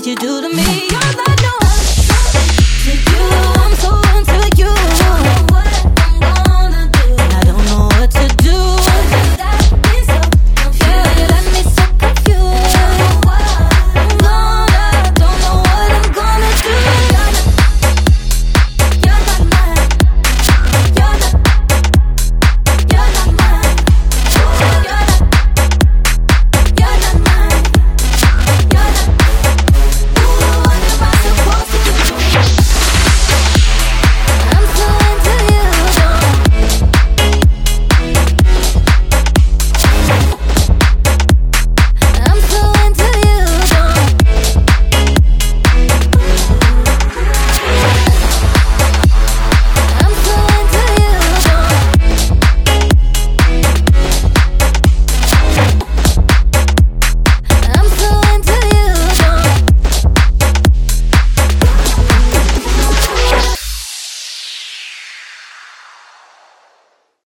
that you do to.